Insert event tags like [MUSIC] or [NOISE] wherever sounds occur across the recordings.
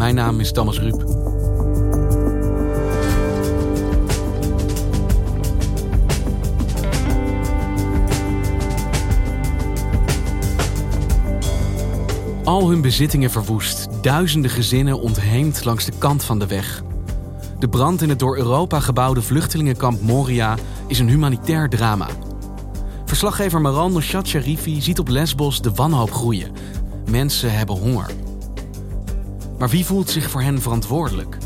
Mijn naam is Thomas Ruip. Al hun bezittingen verwoest, duizenden gezinnen ontheemd langs de kant van de weg. De brand in het door Europa gebouwde vluchtelingenkamp Moria is een humanitair drama. Verslaggever Maran Noshat Sharifi ziet op Lesbos de wanhoop groeien. Mensen hebben honger. Maar wie voelt zich voor hen verantwoordelijk?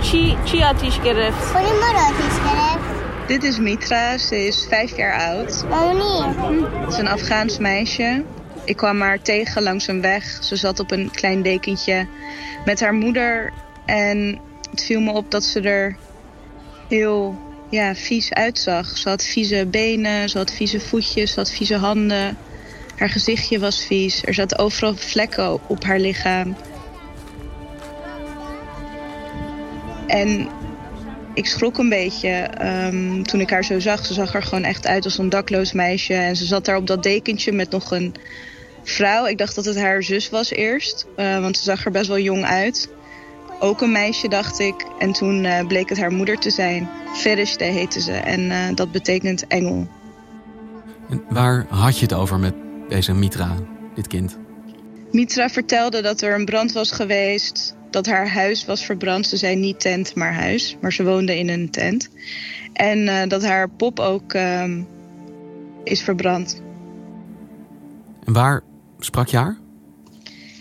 Chi, chi is gereft. Voor. Dit is Mitra, ze is vijf jaar oud. Waarom niet? Het is een Afghaans meisje. Ik kwam haar tegen langs een weg. Ze zat op een klein dekentje met haar moeder. En het viel me op dat ze er heel ja, vies uitzag. Ze had vieze benen, ze had vieze voetjes, ze had vieze handen. Haar gezichtje was vies. Er zaten overal vlekken op haar lichaam. En ik schrok een beetje ehm, toen ik haar zo zag. Ze zag er gewoon echt uit als een dakloos meisje. En ze zat daar op dat dekentje met nog een vrouw. Ik dacht dat het haar zus was eerst. eh, want ze zag er best wel jong uit. Ook een meisje, dacht ik. En toen eh, bleek het haar moeder te zijn. Ferishte heette ze. En eh, dat betekent engel. En waar had je het over met deze Mitra, dit kind? Mitra vertelde dat er een brand was geweest. Dat haar huis was verbrand. Ze zei niet tent, maar huis. Maar ze woonde in een tent. En eh, dat haar pop ook ehm, is verbrand. En waar sprak je haar?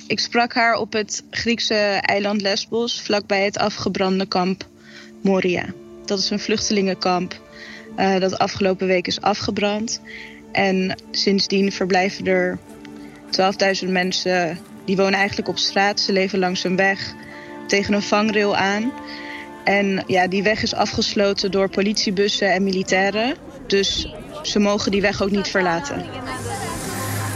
Ik sprak haar op het Griekse eiland Lesbos, vlakbij het afgebrande kamp Moria. Dat is een vluchtelingenkamp eh, dat afgelopen week is afgebrand. En sindsdien verblijven er 12.000 mensen. Die wonen eigenlijk op straat. Ze leven langs een weg tegen een vangrail aan. En ja, die weg is afgesloten door politiebussen en militairen. Dus ze mogen die weg ook niet verlaten.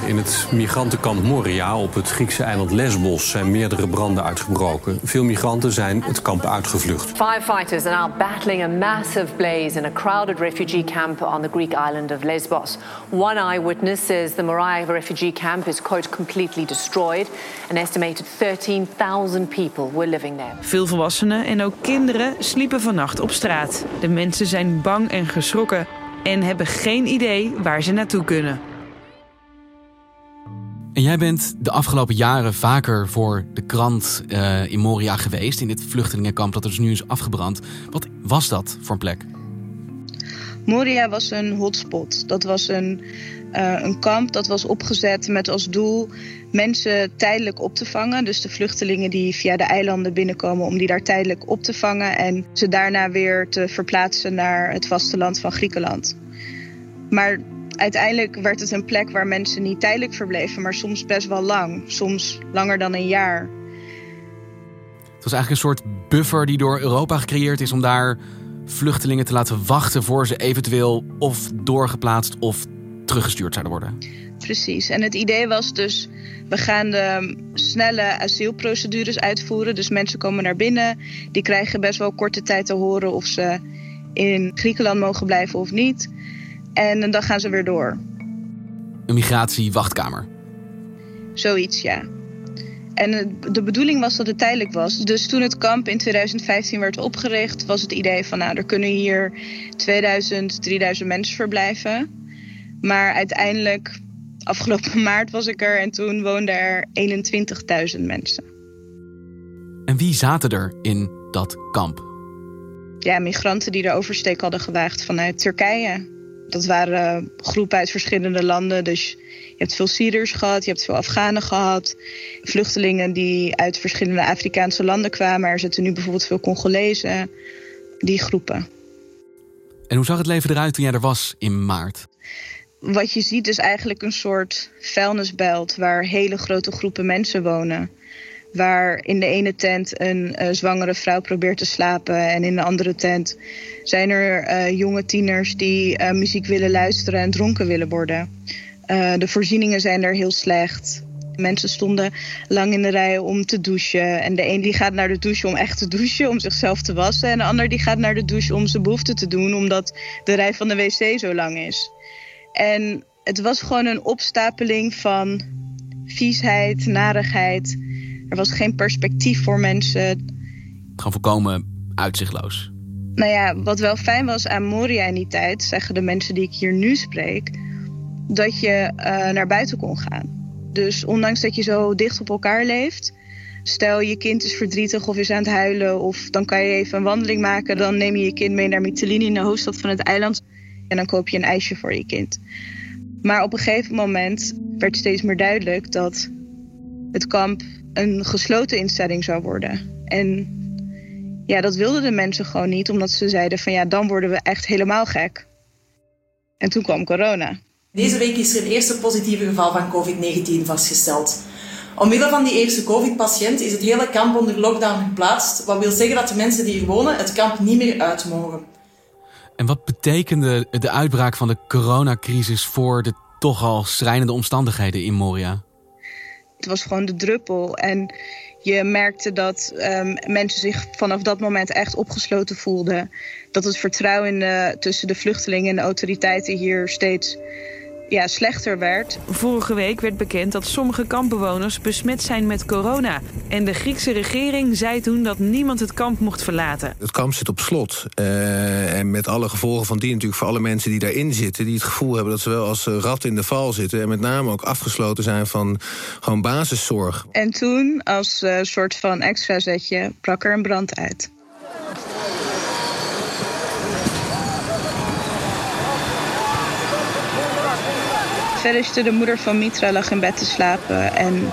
In het migrantenkamp Moria op het Griekse eiland Lesbos zijn meerdere branden uitgebroken. Veel migranten zijn het kamp uitgevlucht. Firefighters are now battling a massive blaze in a crowded refugee camp on the Greek island of Lesbos. One eyewitness says the Moria refugee camp is, quote, completely destroyed. An estimated 13,000 people were living there. Veel volwassenen en ook kinderen sliepen vannacht op straat. De mensen zijn bang en geschrokken en hebben geen idee waar ze naartoe kunnen. En jij bent de afgelopen jaren vaker voor de krant eh, in Moria geweest, in dit vluchtelingenkamp dat er dus nu is afgebrand. Wat was dat voor een plek? Moria was een hotspot. Dat was een, eh, een kamp dat was opgezet met als doel mensen tijdelijk op te vangen. Dus de vluchtelingen die via de eilanden binnenkomen om die daar tijdelijk op te vangen en ze daarna weer te verplaatsen naar het vasteland van Griekenland. Maar uiteindelijk werd het een plek waar mensen niet tijdelijk verbleven, maar soms best wel lang. Soms langer dan een jaar. Het was eigenlijk een soort buffer die door Europa gecreëerd is om daar vluchtelingen te laten wachten voor ze eventueel of doorgeplaatst of teruggestuurd zouden worden. Precies. En het idee was dus, we gaan de snelle asielprocedures uitvoeren. Dus mensen komen naar binnen, die krijgen best wel korte tijd te horen of ze in Griekenland mogen blijven of niet. En dan gaan ze weer door. Een migratiewachtkamer. Zoiets, ja. En eh, de bedoeling was dat het tijdelijk was. Dus toen het kamp in 2015 werd opgericht, was het idee van nou, er kunnen hier 2000, 3000 mensen verblijven. Maar uiteindelijk, afgelopen [LAUGHS] maart was ik er en toen woonden er 21.000 mensen. En wie zaten er in dat kamp? Ja, migranten die de oversteek hadden gewaagd vanuit Turkije. Dat waren groepen uit verschillende landen. Dus je hebt veel Syriërs gehad, je hebt veel Afghanen gehad. Vluchtelingen die uit verschillende Afrikaanse landen kwamen. Er zitten nu bijvoorbeeld veel Congolezen. Die groepen. En hoe zag het leven eruit toen jij er was in maart? Wat je ziet is eigenlijk een soort vuilnisbelt waar hele grote groepen mensen wonen. Waar in de ene tent een uh, zwangere vrouw probeert te slapen. En in de andere tent zijn er uh, jonge tieners die uh, muziek willen luisteren en dronken willen worden. de voorzieningen zijn er heel slecht. Mensen stonden lang in de rij om te douchen. En de een die gaat naar de douche om echt te douchen, om zichzelf te wassen. En de ander die gaat naar de douche om zijn behoefte te doen, omdat de rij van de wc zo lang is. En het was gewoon een opstapeling van viesheid, narigheid. Er was geen perspectief voor mensen. Gewoon volkomen uitzichtloos. Nou ja, wat wel fijn was aan Moria in die tijd, zeggen de mensen die ik hier nu spreek, dat je uh, naar buiten kon gaan. Dus ondanks dat je zo dicht op elkaar leeft, stel je kind is verdrietig of is aan het huilen, of dan kan je even een wandeling maken, dan neem je je kind mee naar Mytilene in de hoofdstad van het eiland en dan koop je een ijsje voor je kind. Maar op een gegeven moment werd steeds meer duidelijk dat het kamp een gesloten instelling zou worden. En ja, dat wilden de mensen gewoon niet, omdat ze zeiden van ja, dan worden we echt helemaal gek. En toen kwam corona. Deze week is er een eerste positieve geval van COVID-19 vastgesteld. Omwille van die eerste COVID-patiënt is het hele kamp onder lockdown geplaatst, wat wil zeggen dat de mensen die hier wonen het kamp niet meer uit mogen. En wat betekende de uitbraak van de coronacrisis voor de toch al schrijnende omstandigheden in Moria? Het was gewoon de druppel. En je merkte dat um, mensen zich vanaf dat moment echt opgesloten voelden. Dat het vertrouwen de, tussen de vluchtelingen en de autoriteiten hier steeds ja, slechter werd. Vorige week werd bekend dat sommige kampbewoners besmet zijn met corona. En de Griekse regering zei toen dat niemand het kamp mocht verlaten. Het kamp zit op slot. Uh, en met alle gevolgen van die natuurlijk voor alle mensen die daarin zitten... die het gevoel hebben dat ze wel als rat in de val zitten... en met name ook afgesloten zijn van gewoon basiszorg. En toen, als uh, soort van extra zetje, brak er een brand uit. Verder de moeder van Mitra lag in bed te slapen en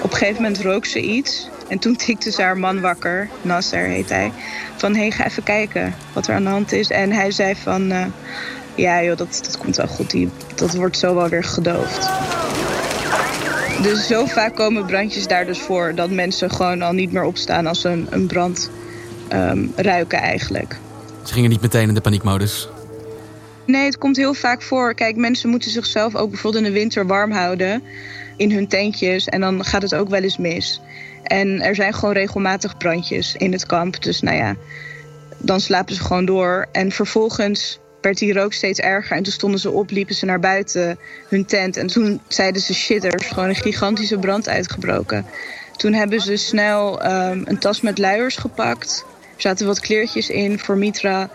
op een gegeven moment rook ze iets. En toen tikte ze haar man wakker, Nasser heet hij, van hé, hey, ga even kijken wat er aan de hand is. En hij zei van, uh, ja joh, dat, dat komt wel goed, die, dat wordt zo wel weer gedoofd. Dus zo vaak komen brandjes daar dus voor dat mensen gewoon al niet meer opstaan als ze een, een brand um, ruiken eigenlijk. Ze gingen niet meteen in de paniekmodus? Nee, het komt heel vaak voor. Kijk, mensen moeten zichzelf ook bijvoorbeeld in de winter warm houden in hun tentjes. En dan gaat het ook wel eens mis. En er zijn gewoon regelmatig brandjes in het kamp. Dus nou ja, dan slapen ze gewoon door. En vervolgens werd die rook steeds erger. En toen stonden ze op, liepen ze naar buiten hun tent. En toen zeiden ze shit, er is gewoon een gigantische brand uitgebroken. Toen hebben ze snel um, een tas met luiers gepakt. Er zaten wat kleertjes in voor Mitra.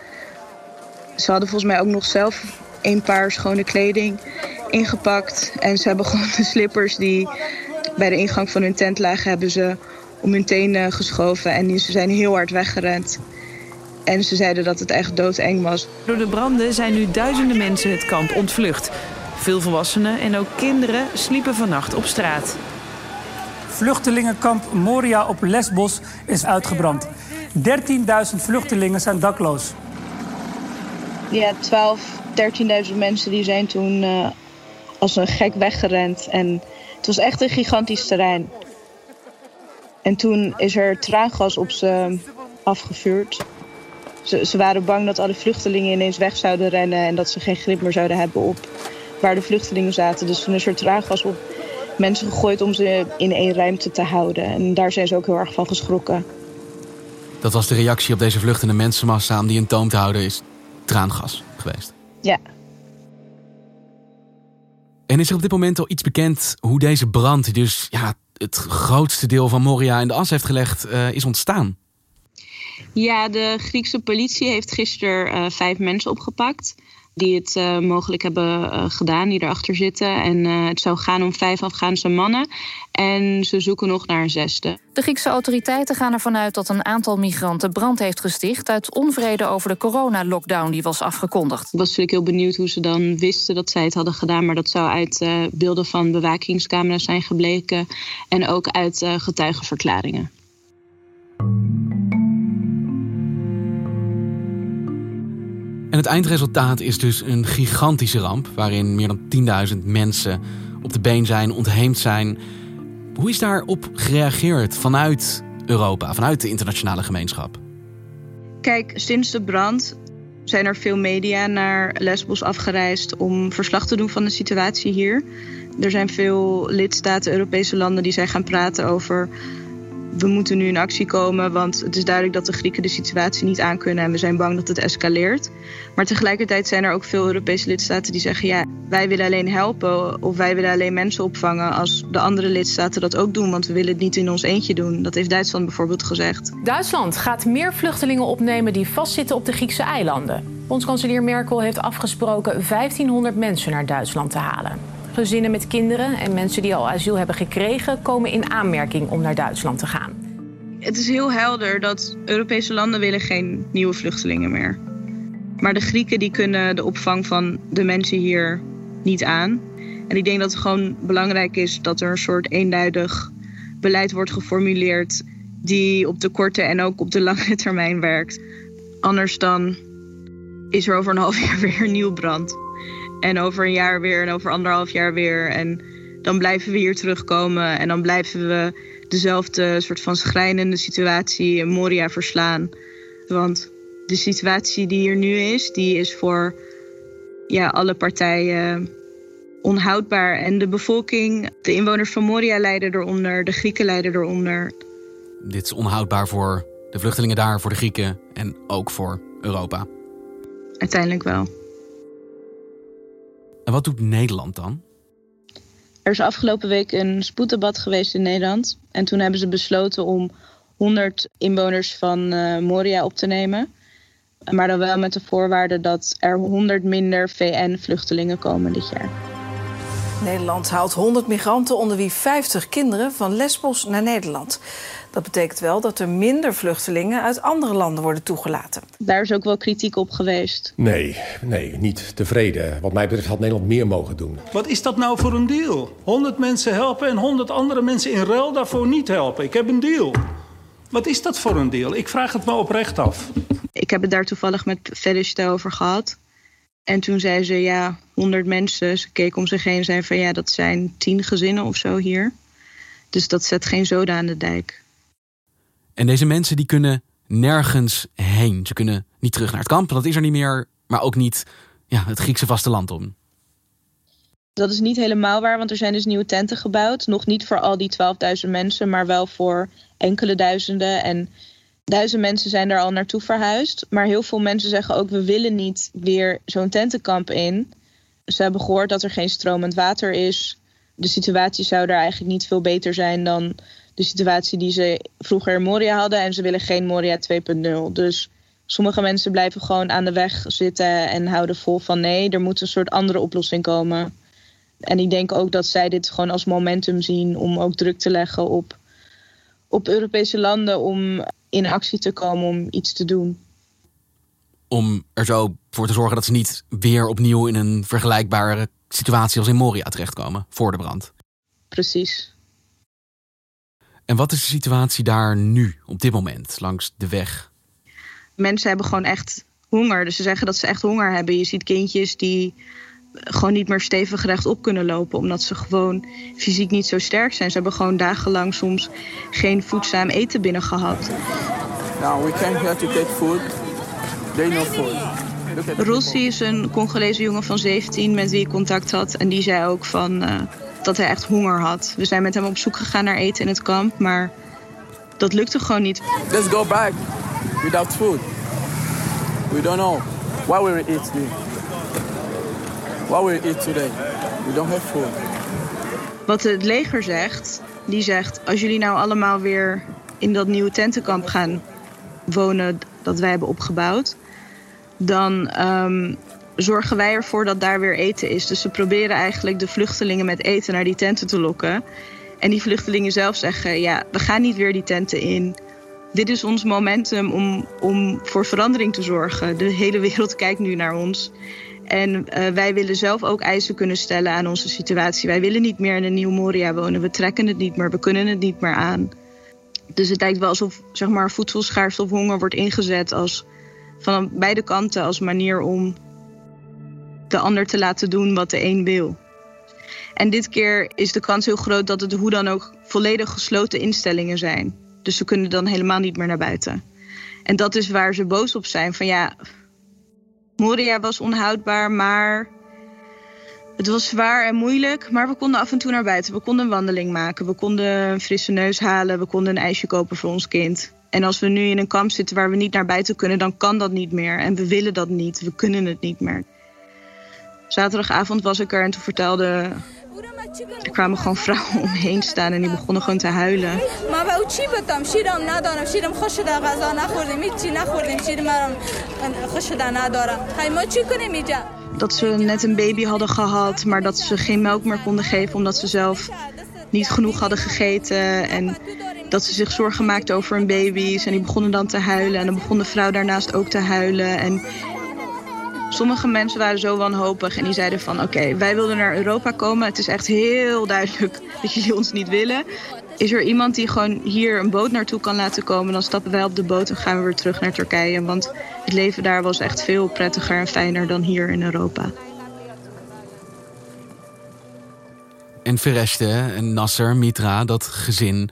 Ze hadden volgens mij ook nog zelf een paar schone kleding ingepakt. En ze hebben [LAUGHS] gewoon de slippers die bij de ingang van hun tent lagen, hebben ze om hun tenen geschoven. En ze zijn heel hard weggerend. En ze zeiden dat het echt doodeng was. Door de branden zijn nu duizenden mensen het kamp ontvlucht. Veel volwassenen en ook kinderen sliepen vannacht op straat. Vluchtelingenkamp Moria op Lesbos is uitgebrand. 13.000 vluchtelingen zijn dakloos ja, 12, 13.000 mensen die zijn toen uh, als een gek weggerend. En het was echt een gigantisch terrein. En toen is er traangas op ze afgevuurd. Ze, ze waren bang dat alle vluchtelingen ineens weg zouden rennen... en dat ze geen grip meer zouden hebben op waar de vluchtelingen zaten. Dus toen is er traangas op mensen gegooid om ze in één ruimte te houden. En daar zijn ze ook heel erg van geschrokken. Dat was de reactie op deze vluchtende mensenmassa om die in toom te houden... is traangas geweest. Ja. En is er op dit moment al iets bekend hoe deze brand, die dus ja, het grootste deel van Moria in de as heeft gelegd, uh, is ontstaan? Ja, de Griekse politie heeft gisteren uh, vijf mensen opgepakt. Die het uh, mogelijk hebben uh, gedaan, die erachter zitten. En uh, het zou gaan om vijf Afghaanse mannen. En ze zoeken nog naar een zesde. De Griekse autoriteiten gaan ervan uit dat een aantal migranten brand heeft gesticht... uit onvrede over de coronalockdown die was afgekondigd. Ik was natuurlijk heel benieuwd hoe ze dan wisten dat zij het hadden gedaan. Maar dat zou uit beelden van bewakingscamera's zijn gebleken. En ook uit getuigenverklaringen. En het eindresultaat is dus een gigantische ramp, waarin meer dan 10.000 mensen op de been zijn, ontheemd zijn. Hoe is daarop gereageerd vanuit Europa, vanuit de internationale gemeenschap? Kijk, sinds de brand zijn er veel media naar Lesbos afgereisd om verslag te doen van de situatie hier. Er zijn veel lidstaten, Europese landen, die zijn gaan praten over we moeten nu in actie komen, want het is duidelijk dat de Grieken de situatie niet aankunnen en we zijn bang dat het escaleert. Maar tegelijkertijd zijn er ook veel Europese lidstaten die zeggen: ja, wij willen alleen helpen of wij willen alleen mensen opvangen als de andere lidstaten dat ook doen, want we willen het niet in ons eentje doen. Dat heeft Duitsland bijvoorbeeld gezegd. Duitsland gaat meer vluchtelingen opnemen die vastzitten op de Griekse eilanden. Bondskanselier Merkel heeft afgesproken 1500 mensen naar Duitsland te halen. Gezinnen met kinderen en mensen die al asiel hebben gekregen komen in aanmerking om naar Duitsland te gaan. Het is heel helder dat Europese landen willen geen nieuwe vluchtelingen meer. Maar de Grieken die kunnen de opvang van de mensen hier niet aan. En ik denk dat het gewoon belangrijk is dat er een soort eenduidig beleid wordt geformuleerd die op de korte en ook op de lange termijn werkt. Anders dan is er over een half jaar weer een nieuw brand. En over een jaar weer en over anderhalf jaar weer. En dan blijven we hier terugkomen en dan blijven we dezelfde soort van schrijnende situatie in Moria verslaan. Want de situatie die hier nu is, die is voor ja, alle partijen onhoudbaar. En de bevolking, de inwoners van Moria lijden eronder, de Grieken lijden eronder. Dit is onhoudbaar voor de vluchtelingen daar, voor de Grieken en ook voor Europa. Uiteindelijk wel. En wat doet Nederland dan? Er is afgelopen week een spoeddebat geweest in Nederland. En toen hebben ze besloten om 100 inwoners van uh, Moria op te nemen. Maar dan wel met de voorwaarde dat er 100 minder VN-vluchtelingen komen dit jaar. Nederland haalt 100 migranten, onder wie 50 kinderen, van Lesbos naar Nederland. Dat betekent wel dat er minder vluchtelingen uit andere landen worden toegelaten. Daar is ook wel kritiek op geweest. Nee, nee, niet tevreden. Wat mij betreft had Nederland meer mogen doen. Wat is dat nou voor een deal? 100 mensen helpen en 100 andere mensen in ruil daarvoor niet helpen. Ik heb een deal. Wat is dat voor een deal? Ik vraag het me oprecht af. Ik heb het daar toevallig met Felicite over gehad. En toen zei ze, ja, 100 mensen. Ze keek om zich heen en zei van, ja, dat zijn 10 gezinnen of zo hier. Dus dat zet geen zoden aan de dijk. En deze mensen die kunnen nergens heen. Ze kunnen niet terug naar het kamp, dat is er niet meer. Maar ook niet ja, het Griekse vasteland om. Dat is niet helemaal waar, want er zijn dus nieuwe tenten gebouwd. Nog niet voor al die 12.000 mensen, maar wel voor enkele duizenden. En duizend mensen zijn daar al naartoe verhuisd. Maar heel veel mensen zeggen ook: we willen niet weer zo'n tentenkamp in. Ze hebben gehoord dat er geen stromend water is. De situatie zou daar eigenlijk niet veel beter zijn dan de situatie die ze vroeger in Moria hadden. En ze willen geen Moria 2.0. Dus sommige mensen blijven gewoon aan de weg zitten en houden vol van nee, er moet een soort andere oplossing komen. En ik denk ook dat zij dit gewoon als momentum zien om ook druk te leggen op, op Europese landen om in actie te komen om iets te doen. Om er zo voor te zorgen dat ze niet weer opnieuw in een vergelijkbare situatie als in Moria terechtkomen voor de brand. Precies. En wat is de situatie daar nu, op dit moment, langs de weg? Mensen hebben gewoon echt honger. Dus ze zeggen dat ze echt honger hebben. Je ziet kindjes die gewoon niet meer stevig rechtop kunnen lopen. Omdat ze gewoon fysiek niet zo sterk zijn. Ze hebben gewoon dagenlang soms geen voedzaam eten binnen gehad. Now we came here to get food. They. Rossi is een Congolese jongen van 17 met wie ik contact had. En die zei ook van... Uh, dat hij echt honger had. We zijn met hem op zoek gegaan naar eten in het kamp, maar dat lukte gewoon niet. Let's go back without food. We don't know what we will eat today. What we eat today. We don't have food. Wat het leger zegt, die zegt: als jullie nou allemaal weer in dat nieuwe tentenkamp gaan wonen dat wij hebben opgebouwd, dan um, zorgen wij ervoor dat daar weer eten is. Dus ze proberen eigenlijk de vluchtelingen met eten naar die tenten te lokken. En die vluchtelingen zelf zeggen: ja, we gaan niet weer die tenten in. Dit is ons momentum om, om voor verandering te zorgen. De hele wereld [LAUGHS] kijkt nu naar ons. En uh, wij willen zelf ook eisen kunnen stellen aan onze situatie. Wij willen niet meer in een nieuw Moria wonen. We trekken het niet meer. We kunnen het niet meer aan. Dus het lijkt wel alsof zeg maar, voedselschaarste of honger wordt ingezet als, van beide kanten als manier om de ander te laten doen wat de een wil. En dit keer is de kans heel groot dat het hoe dan ook volledig gesloten instellingen zijn. Dus ze kunnen dan helemaal niet meer naar buiten. En dat is waar ze boos op zijn. Van ja, Moria was onhoudbaar, maar het was zwaar en moeilijk. Maar we konden af en toe naar buiten. We konden een wandeling maken. We konden een frisse neus halen. We konden een ijsje kopen voor ons kind. En als we nu in een kamp zitten waar we niet naar buiten kunnen, dan kan dat niet meer. En we willen dat niet. We kunnen het niet meer. Zaterdagavond was ik er en toen vertelde er kwamen gewoon vrouwen [LAUGHS] omheen staan en die begonnen gewoon te huilen. Dat ze net een baby hadden gehad, maar dat ze geen melk meer konden geven omdat ze zelf niet genoeg hadden gegeten. En dat ze zich zorgen maakten over hun baby's. En die begonnen dan te huilen. En dan begon de vrouw daarnaast ook te huilen. En Sommige mensen waren zo wanhopig en die zeiden van oké, wij wilden naar Europa komen. Het is echt heel duidelijk [LAUGHS] dat jullie ons niet willen. Is er iemand die gewoon hier een boot naartoe kan laten komen, dan stappen wij op de boot en gaan we weer terug naar Turkije. Want het leven daar was echt veel prettiger en fijner dan hier in Europa. En Vereste en Nasser, Mitra, dat gezin,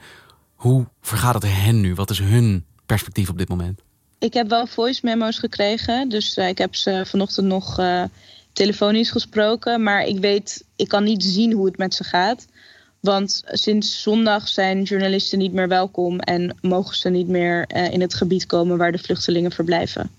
hoe vergaat het hen nu? Wat is hun perspectief op dit moment? Ik heb wel voice memo's gekregen. Dus uh, ik heb ze vanochtend nog uh, telefonisch gesproken. Maar ik weet, ik kan niet zien hoe het met ze gaat. Want sinds zondag zijn journalisten niet meer welkom en mogen ze niet meer uh, in het gebied komen waar de vluchtelingen verblijven.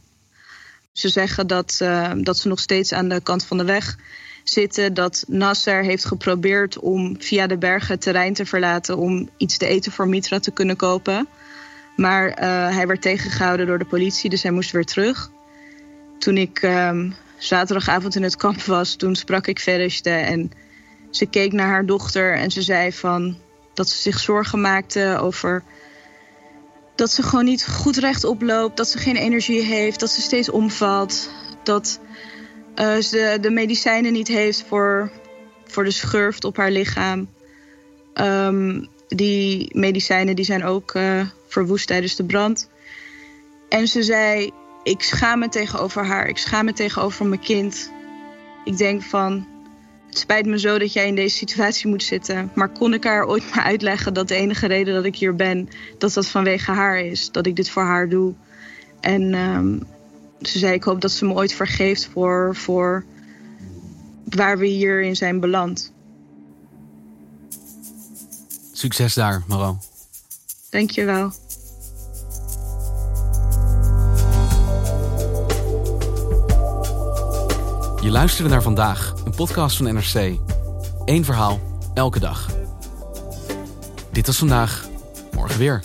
Ze zeggen dat, dat ze nog steeds aan de kant van de weg zitten. Dat Nasser heeft geprobeerd om via de bergen het terrein te verlaten om iets te eten voor Mitra te kunnen kopen. Maar uh, hij werd tegengehouden door de politie, dus hij moest weer terug. Toen ik um, zaterdagavond in het kamp was, toen sprak ik Veriste en ze keek naar haar dochter en ze zei van dat ze zich zorgen maakte over dat ze gewoon niet goed rechtop loopt, dat ze geen energie heeft, dat ze steeds omvalt, dat uh, ze de medicijnen niet heeft voor, voor de schurft op haar lichaam. Um, die medicijnen die zijn ook uh, verwoest tijdens de brand. En ze zei: Ik schaam me tegenover haar. Ik schaam me tegenover mijn kind. Ik denk van. Het spijt me zo dat jij in deze situatie moet zitten. Maar kon ik haar ooit maar uitleggen dat de enige reden dat ik hier ben, dat dat vanwege haar is. Dat ik dit voor haar doe. En um, ze zei: Ik hoop dat ze me ooit vergeeft voor, voor waar we hier in zijn beland. Succes daar, Maro. Dankjewel. Je luisterde naar vandaag, een podcast van NRC. Eén verhaal, elke dag. Dit was vandaag, morgen weer.